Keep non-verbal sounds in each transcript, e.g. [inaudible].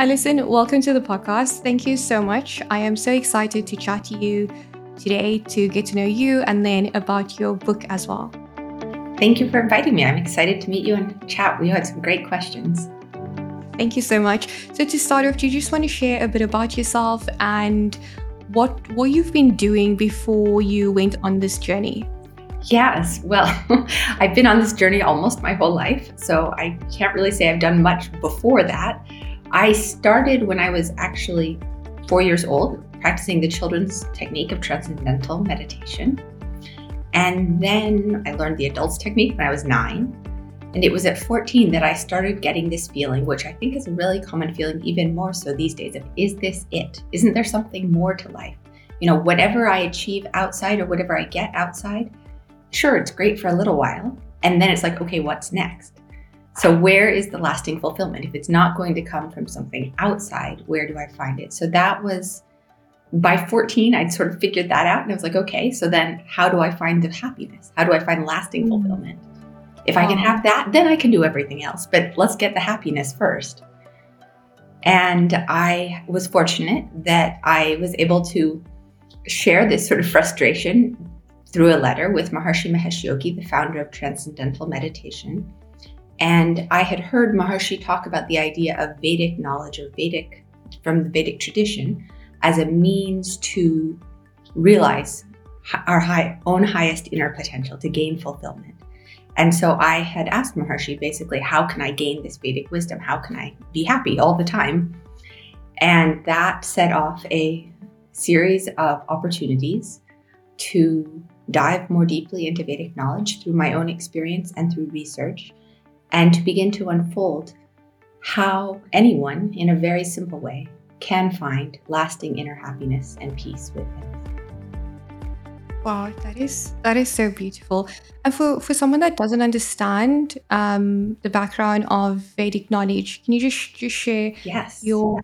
Alison, welcome to the podcast. Thank you so much. I am so excited to chat to you today to get to know you and then about your book as well. Thank you for inviting me. I'm excited to meet you and chat. We had some great questions. Thank you so much. So to start off, do you just want to share a bit about yourself and what what you've been doing before you went on this journey? Yes. Well, [laughs] I've been on this journey almost my whole life, so I can't really say I've done much before that. I started when I was actually 4 years old practicing the children's technique of transcendental meditation. And then I learned the adults technique when I was nine. And it was at 14 that I started getting this feeling, which I think is a really common feeling, even more so these days of is this it? Isn't there something more to life? You know, whatever I achieve outside or whatever I get outside, sure, it's great for a little while. And then it's like, okay, what's next? So, where is the lasting fulfillment? If it's not going to come from something outside, where do I find it? So, that was by 14, I'd sort of figured that out. And I was like, okay, so then how do I find the happiness? How do I find lasting mm. fulfillment? If I can have that, then I can do everything else. But let's get the happiness first. And I was fortunate that I was able to share this sort of frustration through a letter with Maharishi Mahesh Yogi, the founder of Transcendental Meditation. And I had heard Maharishi talk about the idea of Vedic knowledge or Vedic from the Vedic tradition as a means to realize our high, own highest inner potential, to gain fulfillment. And so I had asked Maharishi basically, how can I gain this Vedic wisdom? How can I be happy all the time? And that set off a series of opportunities to dive more deeply into Vedic knowledge through my own experience and through research, and to begin to unfold how anyone, in a very simple way, can find lasting inner happiness and peace within. Wow, that is that is so beautiful. And for for someone that doesn't understand um, the background of Vedic knowledge, can you just just share yes your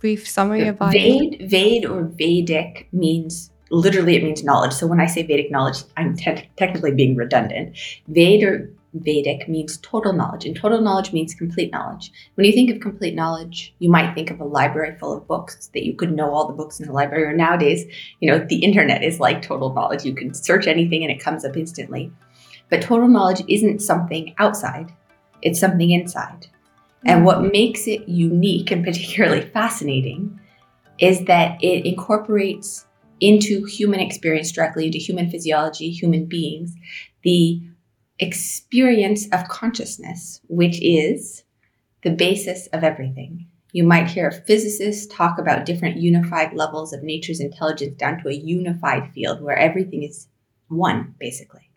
brief summary about Ved, it? Ved or Vedic means literally it means knowledge. So when I say Vedic knowledge, I'm te- technically being redundant. Ved or Vedic means total knowledge, and total knowledge means complete knowledge. When you think of complete knowledge, you might think of a library full of books that you could know all the books in the library. Or nowadays, you know, the internet is like total knowledge. You can search anything and it comes up instantly. But total knowledge isn't something outside, it's something inside. And mm-hmm. what makes it unique and particularly fascinating is that it incorporates into human experience directly, into human physiology, human beings, the experience of consciousness, which is the basis of everything. You might hear a physicist talk about different unified levels of nature's intelligence down to a unified field where everything is one, basically.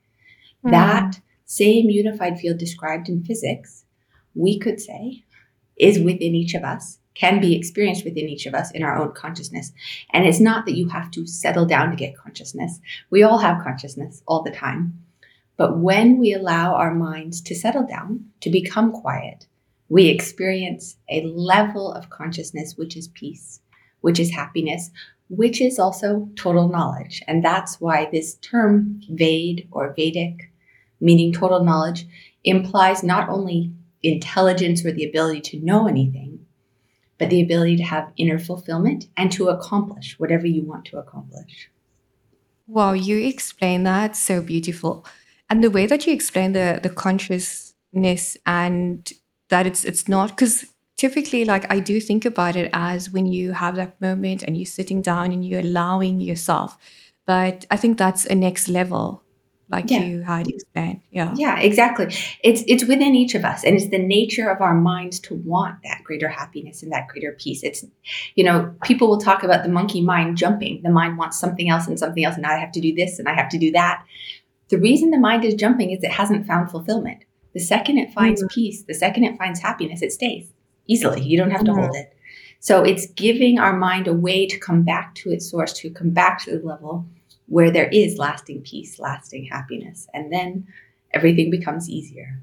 Mm. That same unified field described in physics, we could say, is within each of us, can be experienced within each of us in our own consciousness. And it's not that you have to settle down to get consciousness. We all have consciousness all the time. But when we allow our minds to settle down, to become quiet, we experience a level of consciousness which is peace, which is happiness, which is also total knowledge. And that's why this term Ved or Vedic, meaning total knowledge, implies not only intelligence or the ability to know anything, but the ability to have inner fulfillment and to accomplish whatever you want to accomplish. Wow, you explain that so beautiful and the way that you explain the the consciousness and that it's it's not because typically like i do think about it as when you have that moment and you're sitting down and you're allowing yourself. But i think that's a next level like yeah. you had explained yeah. Yeah exactly. It's it's within each of us and it's the nature of our minds to want that greater happiness and that greater peace. It's you know people will talk about the monkey mind jumping. The mind wants something else and something else and i have to do this and i have to do that the reason the mind is jumping is it hasn't found fulfillment. The second it finds mm-hmm. peace, the second it finds happiness, it stays easily. You don't have to mm-hmm. hold it. So it's giving our mind a way to come back to its source, to come back to the level where there is lasting peace, lasting happiness. And then everything becomes easier.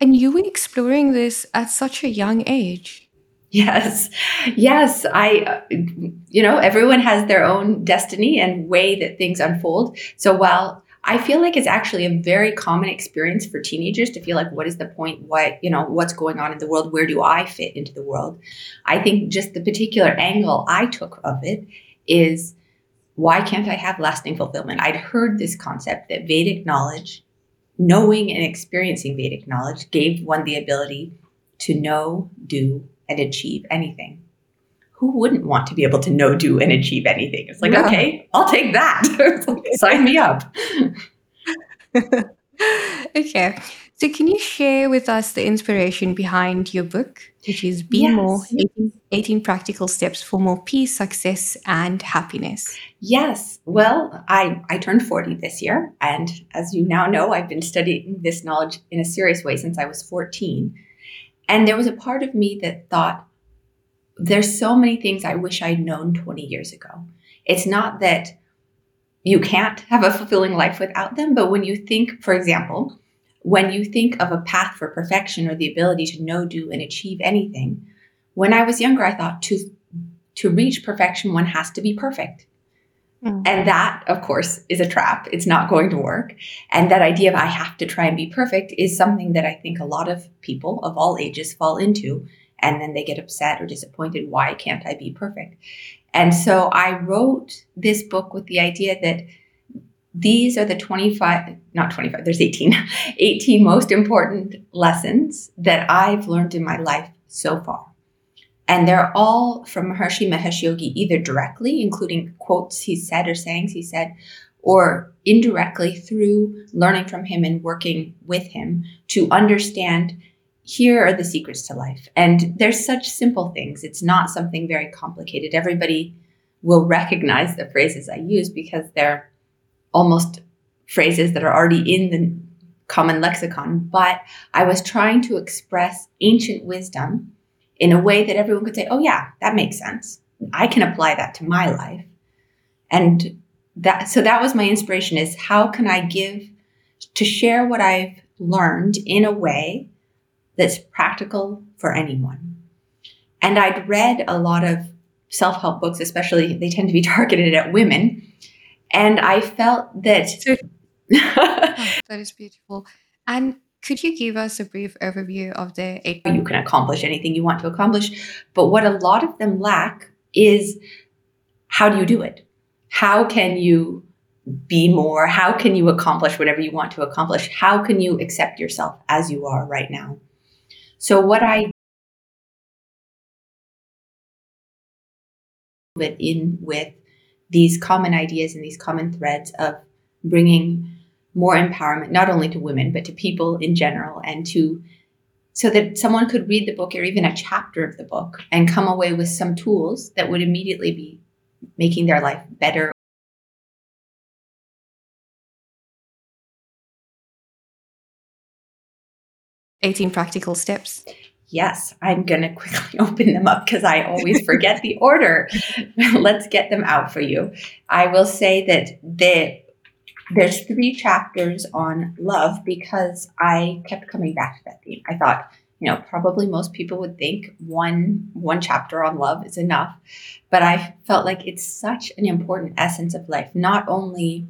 And you were exploring this at such a young age. Yes. Yes. I, you know, everyone has their own destiny and way that things unfold. So while I feel like it's actually a very common experience for teenagers to feel like, what is the point? What, you know, what's going on in the world? Where do I fit into the world? I think just the particular angle I took of it is why can't I have lasting fulfillment? I'd heard this concept that Vedic knowledge, knowing and experiencing Vedic knowledge, gave one the ability to know, do, and achieve anything. Who wouldn't want to be able to know, do, and achieve anything? It's like, yeah. okay, I'll take that. [laughs] Sign me up. [laughs] okay. So, can you share with us the inspiration behind your book, which is Be yes. More 18, 18, Practical Steps for More Peace, Success, and Happiness? Yes. Well, I, I turned 40 this year. And as you now know, I've been studying this knowledge in a serious way since I was 14. And there was a part of me that thought, there's so many things I wish I'd known 20 years ago. It's not that you can't have a fulfilling life without them, but when you think, for example, when you think of a path for perfection or the ability to know, do, and achieve anything, when I was younger, I thought to to reach perfection, one has to be perfect. Mm. And that, of course, is a trap. It's not going to work. And that idea of I have to try and be perfect is something that I think a lot of people of all ages fall into. And then they get upset or disappointed. Why can't I be perfect? And so I wrote this book with the idea that these are the 25 not 25 there's 18 [laughs] 18 most important lessons that i've learned in my life so far and they're all from Maharishi Mahesh Yogi, either directly, including quotes he said or sayings he said, or indirectly through learning from him and working with him to understand here are the secrets to life. And there's such simple things. It's not something very complicated. Everybody will recognize the phrases I use because they're almost phrases that are already in the common lexicon, but I was trying to express ancient wisdom in a way that everyone could say, oh, yeah, that makes sense. I can apply that to my life. And that, so that was my inspiration is how can I give to share what I've learned in a way that's practical for anyone. And I'd read a lot of self help books, especially they tend to be [laughs] targeted at women. And I felt that. oh, [laughs] [laughs] that is beautiful. And could you give us a brief overview of the eight? You can accomplish anything you want to accomplish. But what a lot of them lack is how do you do it? How can you be more? How can you accomplish whatever you want to accomplish? How can you accept yourself as you are right now? So, what I it in with these common ideas and these common threads of bringing more empowerment, not only to women, but to people in general, and to so that someone could read the book or even a chapter of the book and come away with some tools that would immediately be making their life better. Eighteen practical steps yes, I'm going to quickly [laughs] open them up because I always forget the order. [laughs] Let's get them out for you. I will say that the, there's three chapters on love because I kept coming back to that theme. I thought, you know, probably most people would think one one chapter on love is enough, but I felt like it's such an important essence of life, not only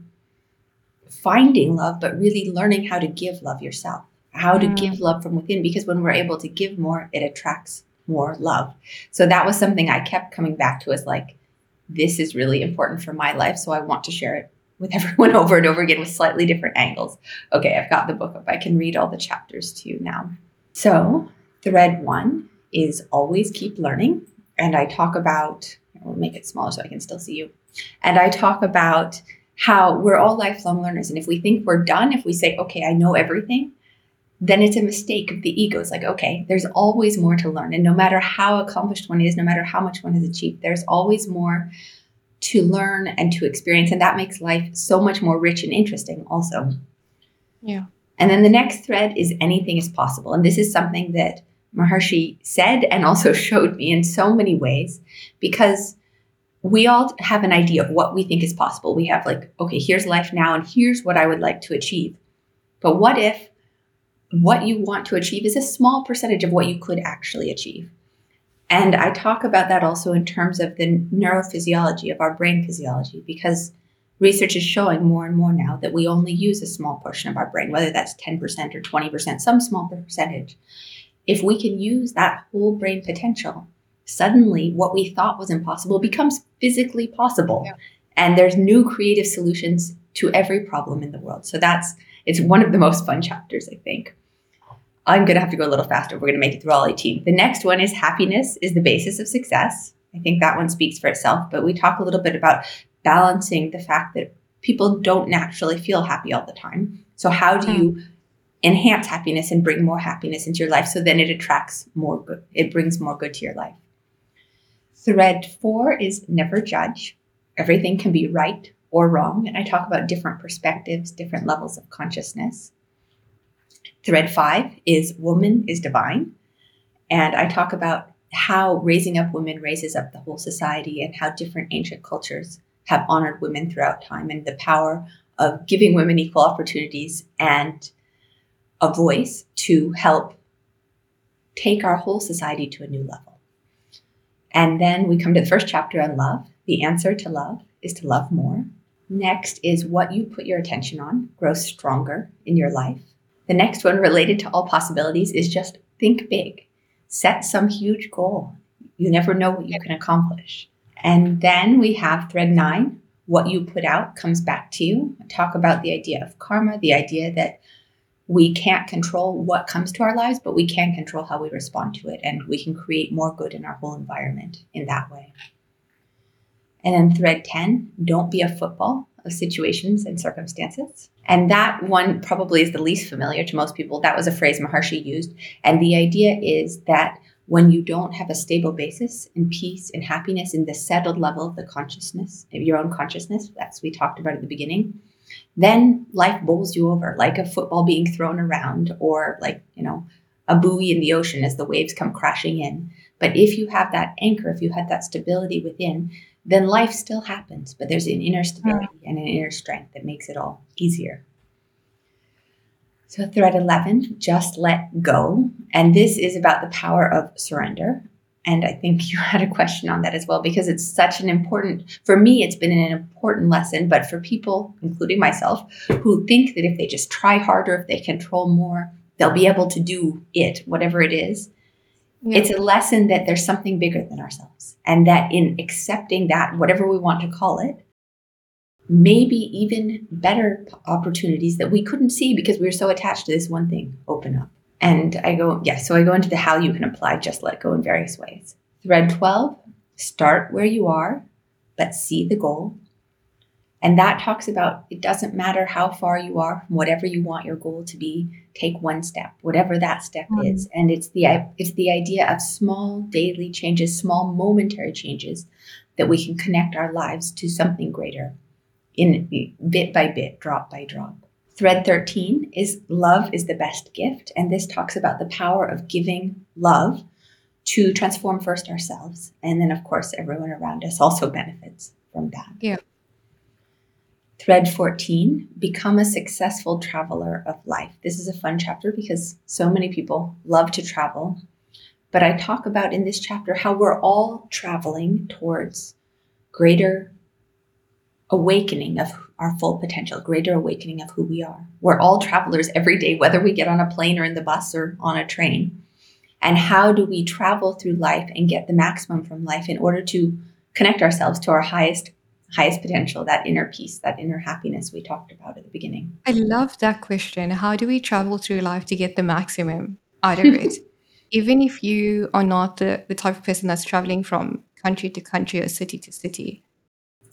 finding love, but really learning how to give love yourself how to mm. give love from within because when we're able to give more, it attracts more love. So that was something I kept coming back to as like, this is really important for my life. So I want to share it with [laughs] everyone over and over again with slightly different angles. Okay, I've got the book up. I can read all the chapters to you now. So, thread one is always keep learning. And I talk about, we'll make it smaller so I can still see you. And I talk about how we're all lifelong learners. And if we think we're done, if we say, okay, I know everything, then it's a mistake of the ego. It's like, okay, there's always more to learn. And no matter how accomplished one is, no matter how much one has achieved, there's always more to learn and to experience. And that makes life so much more rich and interesting, also. Yeah. And then the next thread is anything is possible. And this is something that Maharishi said and also [laughs] showed me in so many ways because we all have an idea of what we think is possible. We have, like, okay, here's life now, and here's what I would like to achieve. But what if what you want to achieve is a small percentage of what you could actually achieve. And I talk about that also in terms of the neurophysiology of our brain physiology, because research is showing more and more now that we only use a small portion of our brain, whether that's 10% or 20%, some small percentage. If we can use that whole brain potential, suddenly what we thought was impossible becomes physically possible. Yeah. And there's new creative solutions to every problem in the world. So that's it's one of the most fun chapters, I think. I'm going to have to go a little faster. We're going to make it through all 18. The next one is happiness is the basis of success. I think that one speaks for itself, but we talk a little bit about balancing the fact that people don't naturally feel happy all the time. So how do hmm. you enhance happiness and bring more happiness into your life so then it attracts more good it brings more good to your life. Thread 4 is never judge. Everything can be right or wrong, and I talk about different perspectives, different levels of consciousness. Thread 5 is woman is divine, and I talk about how raising up women raises up the whole society and how different ancient cultures have honored women throughout time and the power of giving women equal opportunities and a voice to help take our whole society to a new level. And then we come to the first chapter on love. The answer to love is to love more. Next is what you put your attention on grows stronger in your life. The next one, related to all possibilities, is just think big. Set some huge goal. You never know what you can accomplish. And then we have thread nine what you put out comes back to you. Talk about the idea of karma, the idea that we can't control what comes to our lives, but we can control how we respond to it. And we can create more good in our whole environment in that way. And then thread 10 don't be a football of situations and circumstances. And that one probably is the least familiar to most people. That was a phrase Maharishi used. And the idea is that when you don't have a stable basis in peace and happiness in the settled level of the consciousness, of your own consciousness, that's we talked about at the beginning, then life bowls you over like a football being thrown around or like, you know, a buoy in the ocean as the waves come crashing in. But if you have that anchor, if you have that stability within, then life still happens, but there's an inner hmm. stability and an inner strength that makes it all easier. So, thread 11, just let go. And this is about the power of surrender. And I think [laughs] you had a question on that as well, because it's such an important, for me, it's been an important lesson. But for people, including myself, who think that if they just try harder, if they control more, they'll be able to do it, whatever it is. Yeah. It's a lesson that there's something bigger than ourselves. And that in accepting that, whatever we want to call it, maybe even better opportunities that we couldn't see because we were so attached to this one thing open up. And I go, yes, yeah, so I go into the how you can apply just let go in various ways. Thread 12, start where you are, but see the goal. And that talks about it doesn't matter how far you are from whatever you want your goal to be, take one step, whatever that step mm-hmm. is. And it's the it's the idea of small daily changes, small momentary changes that we can connect our lives to something greater in bit by bit, drop by drop. Thread 13 is love is the best gift. And this talks about the power of giving love to transform first ourselves. And then, of course, everyone around us also benefits from that. Yeah. Thread 14 Become a successful traveler of life. This is a fun chapter because so many people love to travel. But I talk about in this chapter how we're all traveling towards greater awakening of our full potential, greater awakening of who we are. We're all travelers every day, whether we get on a plane or in the bus or on a train. And how do we travel through life and get the maximum from life in order to connect ourselves to our highest highest potential, that inner peace, that inner happiness we talked about at the beginning? I love that question. How do we travel through life to get the maximum out of it? [laughs] Even if you are not the, the type of person that's traveling from country to country or city to city,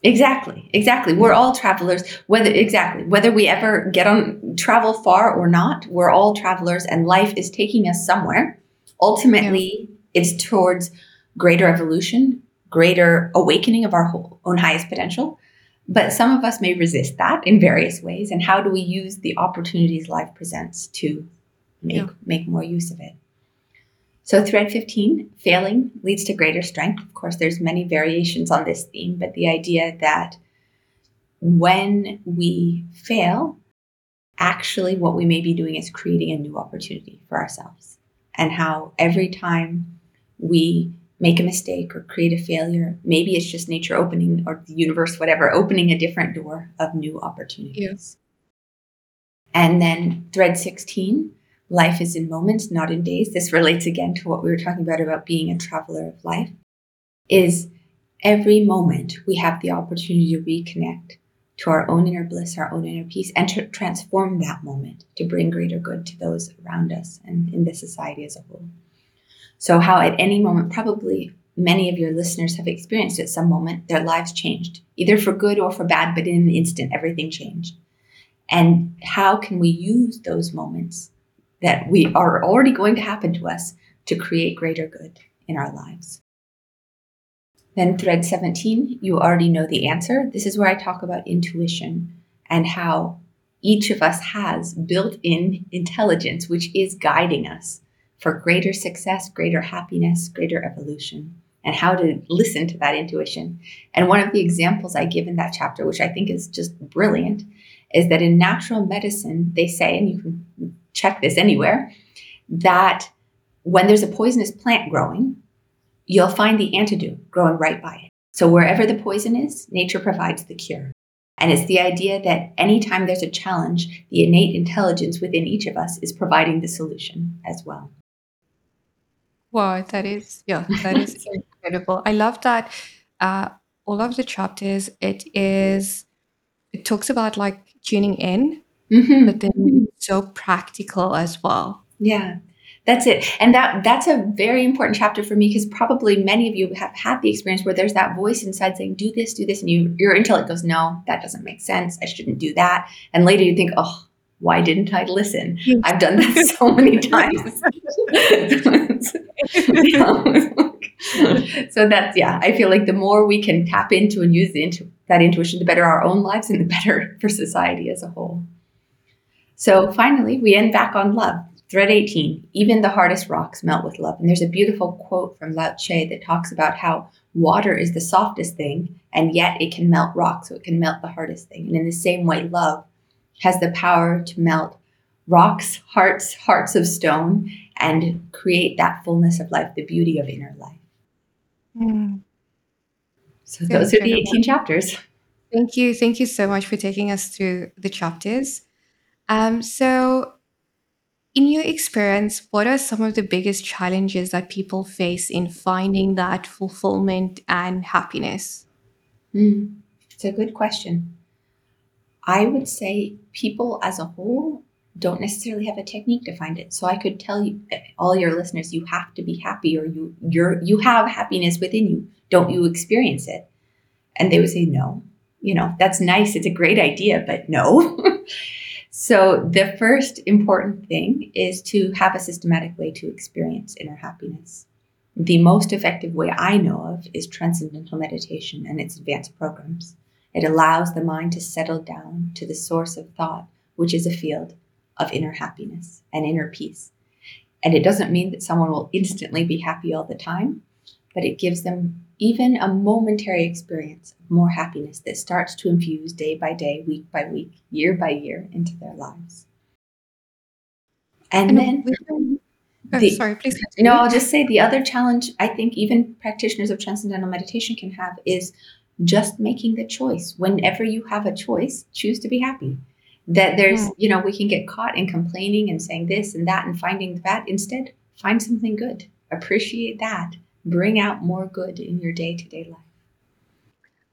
Exactly, exactly. We're all travelers, whether exactly whether we ever get on travel far or not, we're all travelers and life is taking us somewhere. Ultimately, yeah. it's towards greater evolution, greater awakening of our whole, own highest potential. But some of us may resist that in various ways. And how do we use the opportunities life presents to make, yeah. make more use of it? So thread 15, failing leads to greater strength. Of course, there's many variations on this theme, but the idea that when we fail, actually what we may be doing is creating a new opportunity for ourselves. And how every time we make a mistake or create a failure. Maybe it's just nature opening or the universe, whatever, opening a different door of new opportunities. Yes. And then thread 16 life is in moments, not in days. This relates again to what we were talking about about being a traveler of life. Is every moment we have the opportunity to reconnect to our own inner bliss, our own inner peace, and to transform that moment to bring greater good to those around us and in the society as a whole. So, how at any moment, probably many of your listeners have experienced at some moment, their lives changed, either for good or for bad, but in an instant, everything changed. And how can we use those moments that we are already going to happen to us to create greater good in our lives? Then, thread 17, you already know the answer. This is where I talk about intuition and how each of us has built in intelligence, which is guiding us for greater success, greater happiness, greater evolution, and how to listen to that intuition. And one of the examples I give in that chapter, which I think is just brilliant, is that in natural medicine, they say, and you can check this anywhere, that when there's a poisonous plant growing, you'll find the antidote growing right by it. So wherever the poison is, nature provides the cure. And it's the idea that anytime there's a challenge, the innate intelligence within each of us is providing the solution as well. Wow, that is, yeah, that is [laughs] incredible. I love that uh, all of the chapters, it is, it talks about like tuning in, mm-hmm. but then so practical as well. Yeah. That's it. And that that's a very important chapter for me because probably many of you have had the experience where there's that voice inside saying, do this, do this. And you your intellect goes, no, that doesn't make sense. I shouldn't do that. And later you think, oh, why didn't I listen? Hmm. I've done that so many [laughs] times. [laughs] so that's yeah. I feel like the more we can tap into and use the intu- that intuition, the better our own lives and the better [laughs] for society as a whole. So finally, we end back on love. Thread 18, even the hardest rocks melt with love. And there's a beautiful quote from Lao Tse that talks about how water is the softest thing, and yet it can melt rock, so it can melt the hardest thing. And in the same way, love has the power to melt rocks, hearts, hearts of stone, and create that fullness of life, the beauty of inner life. Mm. So those are the 18 chapters. Thank you. Thank you so much for taking us through the chapters. Um, so in your experience, what are some of the biggest challenges that people face in finding that fulfillment and happiness? Mm, it's a good question. I would say people as a whole don't necessarily have a technique to find it. So I could tell you eh, all your listeners you have to be happy or you you're you have happiness within you. Don't you experience it? And they would say no. You know, that's nice. It's a great idea, but no. [laughs] So, the first important thing is to have a systematic way to experience inner happiness. The most effective way I know of is transcendental meditation and its advanced programs. It allows the mind to settle down to the source of thought, which is a field of inner happiness and inner peace. And it doesn't mean that someone will instantly be happy all the time, but it gives them even a momentary experience of more happiness that starts to infuse day by day, week by week, year by year into their lives. And, and then, oh, the, sorry, please. Continue. No, I'll just say the other challenge I think even practitioners of transcendental meditation can have is just making the choice. Whenever you have a choice, choose to be happy. That there's, yeah. you know, we can get caught in complaining and saying this and that and finding that. Instead, find something good. Appreciate that bring out more good in your day to day life.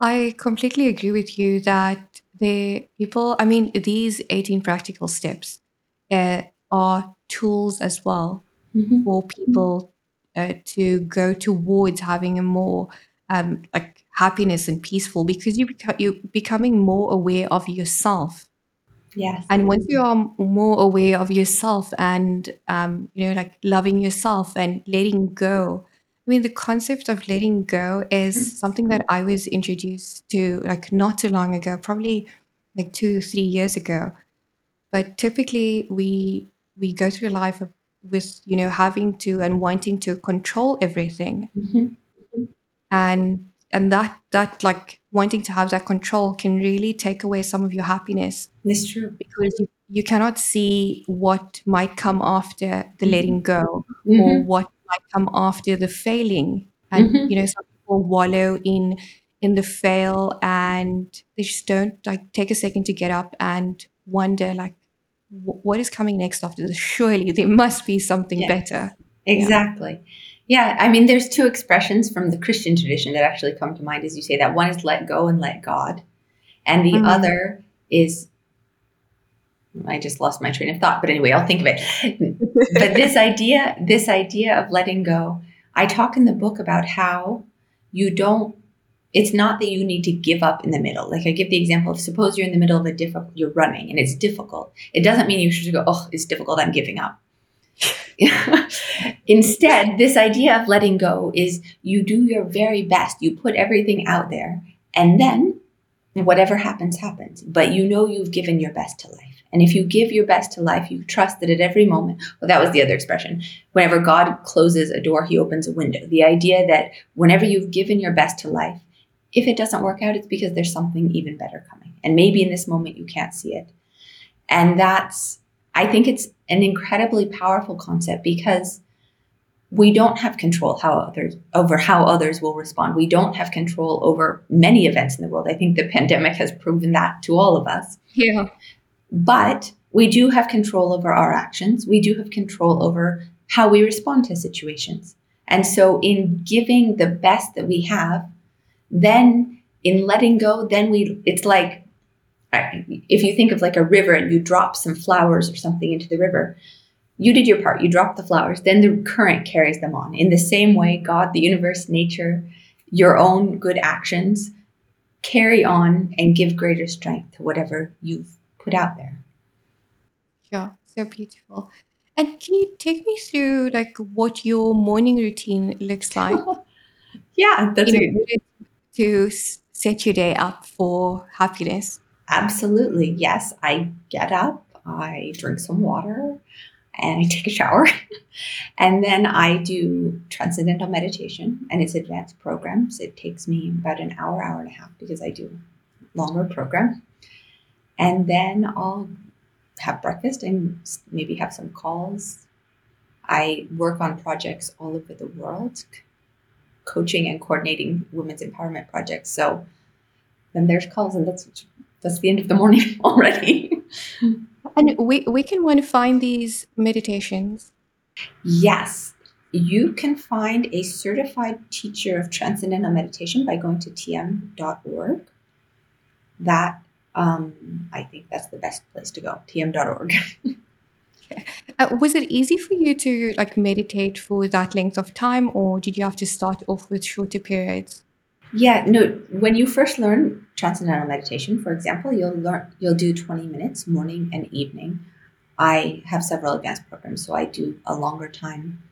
I completely agree with you that the people, I mean, these 18 practical steps uh, are tools as well mm-hmm. for people uh, to go towards having a more um, like happiness and peaceful because you beca- you're becoming more aware of yourself. Yes. And once you are more aware of yourself and, um, you know, like loving yourself and letting go I mean, the concept of letting go is something that I was introduced to like not too long ago, probably like two, three years ago. But typically, we we go through life with you know having to and wanting to control everything, mm-hmm. and and that that like wanting to have that control can really take away some of your happiness. It's true because you, you cannot see what might come after the letting go mm-hmm. or what might come after the failing and Mhm. you know some people wallow in in the fail and they just don't like take a second to get up and wonder like "Wh- what is coming next after this surely there must be something Yeah. better Exactly. Yeah, I mean, there's two expressions from the Christian tradition that actually come to mind as you say that. One is let go and let God, and the Mm. other is I just lost my train of thought, but anyway, I'll think of it. but this [laughs] idea, this idea of letting go, I talk in the book about how you don't. It's not that you need to give up in the middle. Like I give the example of suppose you're in the middle of a difficult, you're running and it's difficult. It doesn't mean you should go, oh, it's difficult, I'm giving up. [laughs] Instead, this idea of letting go is you do your very best. You put everything out there, and then whatever happens, happens. But you know you've given your best to life. And if you give your best to life, you trust that at every moment, well, that was the other expression. Whenever God closes a door, he opens a window. The idea that whenever you've given your best to life, if it doesn't work out, it's because there's something even better coming. And maybe in this moment you can't see it. And that's, I think it's an incredibly powerful concept because we don't have control how others over how others will respond. We don't have control over many events in the world. I think the pandemic has proven that to all of us. yeah But we do have control over our actions. We do have control over how we respond to situations. And so in giving the best that we have, then in letting go, then we it's like if you think of like a river and you drop some flowers or something into the river, you did your part, you dropped the flowers, then the current carries them on. In the same way, God, the universe, nature, your own good actions carry on and give greater strength to whatever you've put out there. yeah so beautiful. And can you take me through like what your morning routine looks like? [laughs] Yeah, that's to set your day up for happiness absolutely. Yes, I get up, I drink some water, and I take a shower. [laughs] and then I do transcendental meditation, and it's advanced programs. It takes me about an hour, hour and a half because I do longer program. And then I'll have breakfast and maybe have some calls. I work on projects all over the world, coaching and coordinating women's empowerment projects. So then there's calls, and that's that's the end of the morning [laughs] already. and we, we can want to find these meditations yes, you can find a certified teacher of transcendental meditation by going to tm.org. That um, I think that's the best place to go. tm.org. [laughs] Uh, was it easy for you to like meditate for that length of time, or did you have to start off with shorter periods? Yeah, no. When you first learn transcendental meditation, for example, you'll learn you'll do 20 minutes morning and evening. I have several advanced programs, so I do a longer time.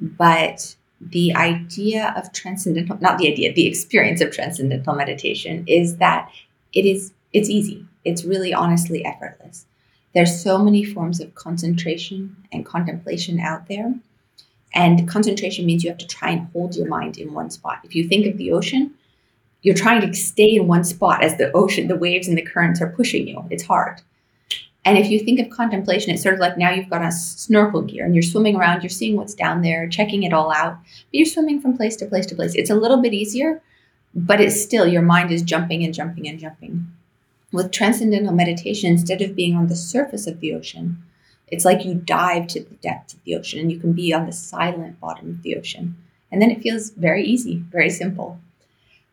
But the idea of transcendental not the idea, the experience of transcendental meditation is that it is it's easy. It's really honestly effortless. There's so many forms of concentration and contemplation out there. And concentration means you have to try and hold your mind in one spot. If you think of the ocean, you're trying to stay in one spot as the ocean, the waves and the currents are pushing you. It's hard. And if you think of contemplation, it's sort of like now you've got a snorkel gear and you're swimming around, you're seeing what's down there, checking it all out, but you're swimming from place to place to place. It's a little bit easier, but it's still your mind is jumping and jumping and jumping. With transcendental meditation, instead of being on the surface of the ocean, it's like you dive to the depths of the ocean and you can be on the silent bottom of the ocean. And then it feels very easy, very simple.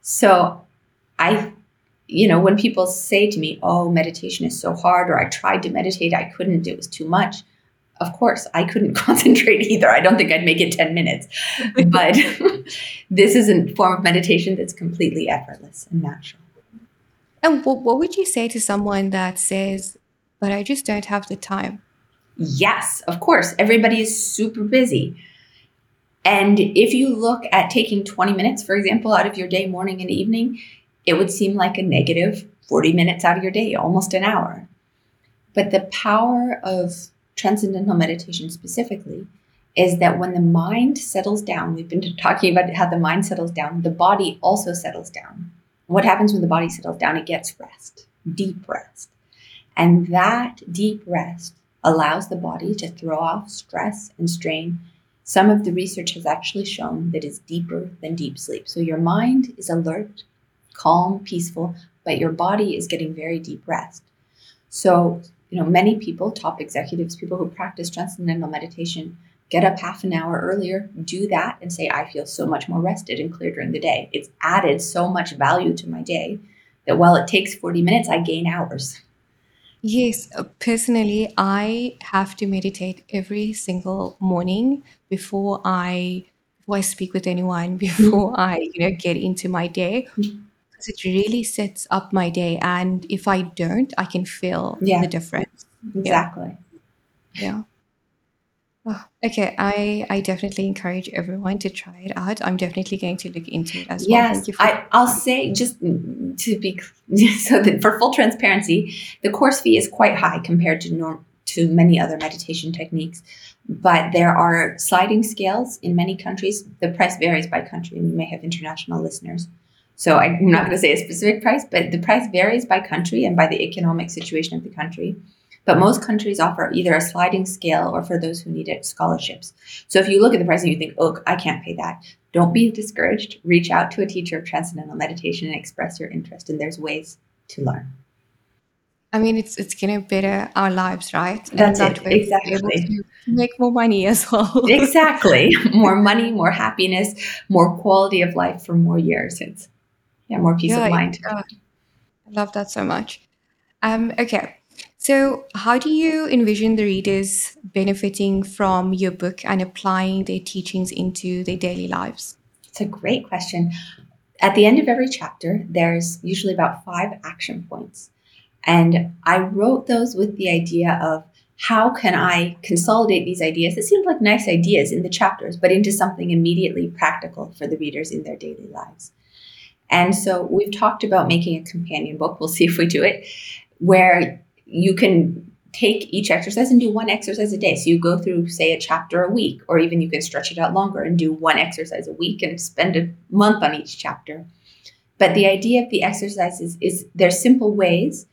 So I, you know, when people say to me, oh, meditation is so hard, or I tried to meditate, I couldn't, it was too much. Of course, I couldn't [laughs] concentrate either. I don't think I'd make it 10 minutes. But [laughs] this is a form of meditation that's completely effortless and natural. And what, what would you say to someone that says, but I just don't have the time? Yes, of course. Everybody is super busy. And if you look at taking 20 minutes, for example, out of your day, morning and evening, it would seem like a negative 40 minutes out of your day, almost an hour. But the power of transcendental meditation specifically is that when the mind settles down, we've been talking about how the mind settles down, the body also settles down. What happens when the body settles down? It gets rest, deep rest. And that deep rest allows the body to throw off stress and strain some of the research has actually shown that it's deeper than deep sleep. So your mind is alert, calm, peaceful, but your body is getting very deep rest. So, you know, many people, top executives, people who practice transcendental meditation, get up half an hour earlier, do that, and say, I feel so much more rested and clear during the day. It's added so much value to my day that while it takes 40 minutes, I gain hours. Yes, uh, personally, I have to meditate every single morning before I before I speak with anyone, [laughs] before I, you know, get into my day, because it really sets up my day. And if I don't, I can feel Yeah, the difference. Yeah, exactly. yeah. Oh, okay, I I definitely encourage everyone to try it out. I'm definitely going to look into it as well. Yes, Thank you for I, I'll say just to be [laughs] so that for full transparency, the course fee is quite high compared to norm to many other meditation techniques. But there are sliding scales in many countries. The price varies by country, and you may have international listeners. So I'm not going to say a specific price, but the price varies by country and by the economic situation of the country. But most countries offer either a sliding scale or for those who need it, scholarships. So if you look at the price and you think, oh, I can't pay that, don't be discouraged. Reach out to a teacher of transcendental meditation and express your interest. And there's ways to learn. I mean, it's it's gonna better our lives, right? And That's it. that Exactly. to make more money [laughs] as well. Exactly. more money, more happiness, more quality of life for more years. It's yeah, more peace of Yeah, it, mind. uh, I love that so much. Um, okay, so how do you envision the readers benefiting from your book and applying their teachings into their daily lives? It's a great question. At the end of every chapter, there's usually about five action points. And I wrote those with the idea of how can I consolidate these ideas that seemed like nice ideas in the chapters, but into something immediately practical for the readers in their daily lives. And so we've talked about making a companion book. We'll see if we do it, where you can take each exercise and do one exercise a day. So you go through, say, a chapter a week, or even you can stretch it out longer and do one exercise a week and spend a month on each chapter. But the idea of the exercises is there's simple ways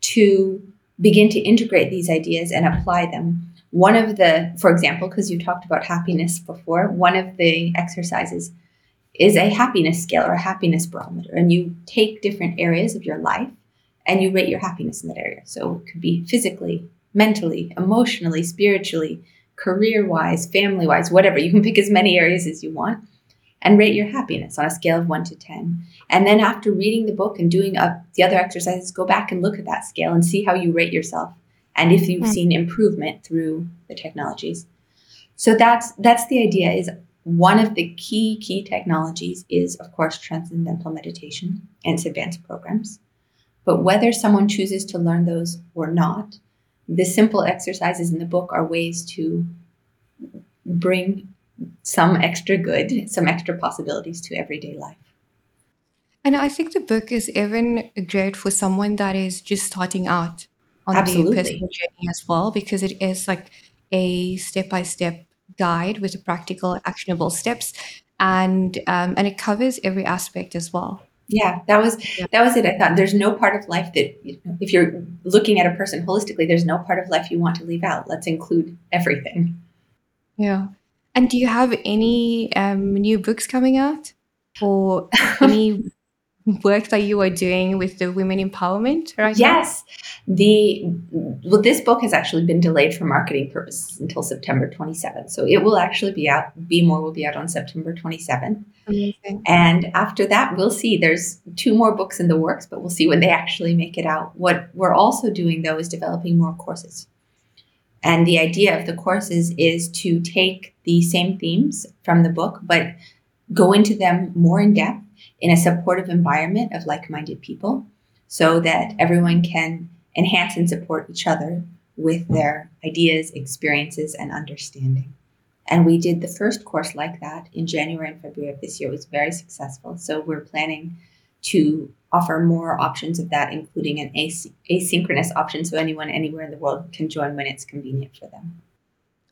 to begin to integrate these ideas and apply them. One of the, for example, because you talked about happiness before, one of the exercises is a happiness scale or a happiness barometer. And you take different areas of your life and you rate your happiness in that area. So it could be physically, mentally, emotionally, spiritually, career wise, family wise, whatever. You can pick as many areas as you want and rate your happiness on a scale of one to 10. And then after reading the book and doing uh, the other exercises, go back and look at that scale and see how you rate yourself and if you've Mm. seen improvement through the technologies. So that's that's the idea is one of the key key technologies is of course transcendental meditation and its advanced programs. But whether someone chooses to learn those or not, the simple exercises in the book are ways to bring some extra good, some extra possibilities to everyday life. And I think the book is even great for someone that is just starting out on Absolutely. personal journey as well, because it is like a step-by-step guide with the practical, actionable steps, and um, and it covers every aspect as well. Yeah, that was Yeah. that was it. I thought there's no part of life that you know, if you're looking at a person holistically, there's no part of life you want to leave out. Let's include everything. Yeah. And do you have any um, new books coming out or [laughs] any work that you are doing with the women empowerment right now? Yes, the well, this book has actually been delayed for marketing purposes until September 27th. So it will actually be out. Be More will be out on September 27th, Amazing. and after that, we'll see. There's two more books in the works, but we'll see when they actually make it out. What we're also doing though is developing more courses. And the idea of the courses is to take the same themes from the book, but go into them more in depth in a supportive environment of like minded people so that everyone can enhance and support each other with their ideas, experiences, and understanding. And we did the first course like that in January and February of this year. It was very successful. So we're planning to offer more options of that, including an asy- asynchronous option so anyone anywhere in the world can join when it's convenient for them.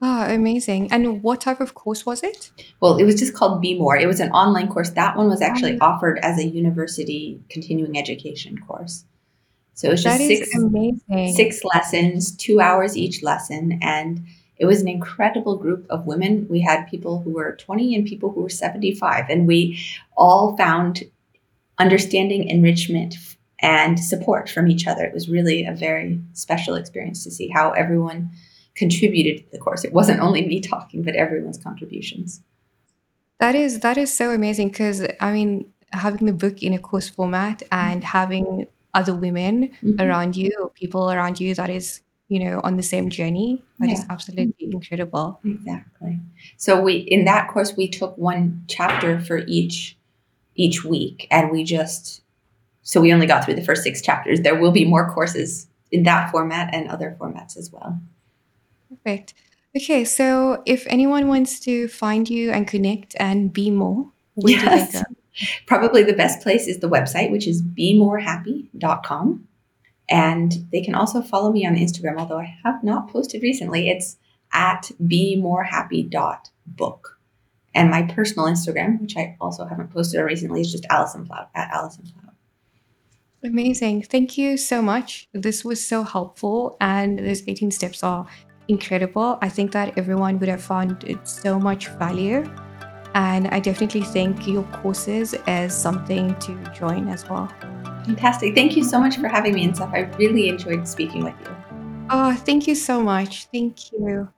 Oh, amazing. And what type of course was it? Well, it was just called Be More. It was an online course. That one was actually Um, offered as a university continuing education course. So it was just that six amazing. six lessons, two hours each lesson, and it was an incredible group of women. We had people who were 20 and people who were 75, and we all found understanding, enrichment, and support from each other. It was really a very special experience to see how everyone contributed to the course. It wasn't only me talking, but everyone's contributions. That is that is so amazing because I mean having the book in a course format and having other women Mhm. around you people around you that is you know on the same journey that is Yeah, absolutely incredible exactly. So we in that course we took one chapter for each each week, and we just so we only got through the first six chapters. There will be more courses in that format and other formats as well. Perfect okay so if anyone wants to find you and connect and be more where do they Yes. go [laughs] Probably the best place is the website, which is bemorehappy.com. And they can also follow me on Instagram, although I have not posted recently. It's at bemorehappy.book. And my personal Instagram, which I also haven't posted on recently, is just Alison Plaut at Alison Plaut. amazing thank you so much this was so helpful and those 18 steps are incredible i think that everyone would have found it so much value and i definitely think your courses is something to join as well Fantastic. Thank you so much for having me and stuff. I really enjoyed speaking with you. Oh, thank you so much. Thank you.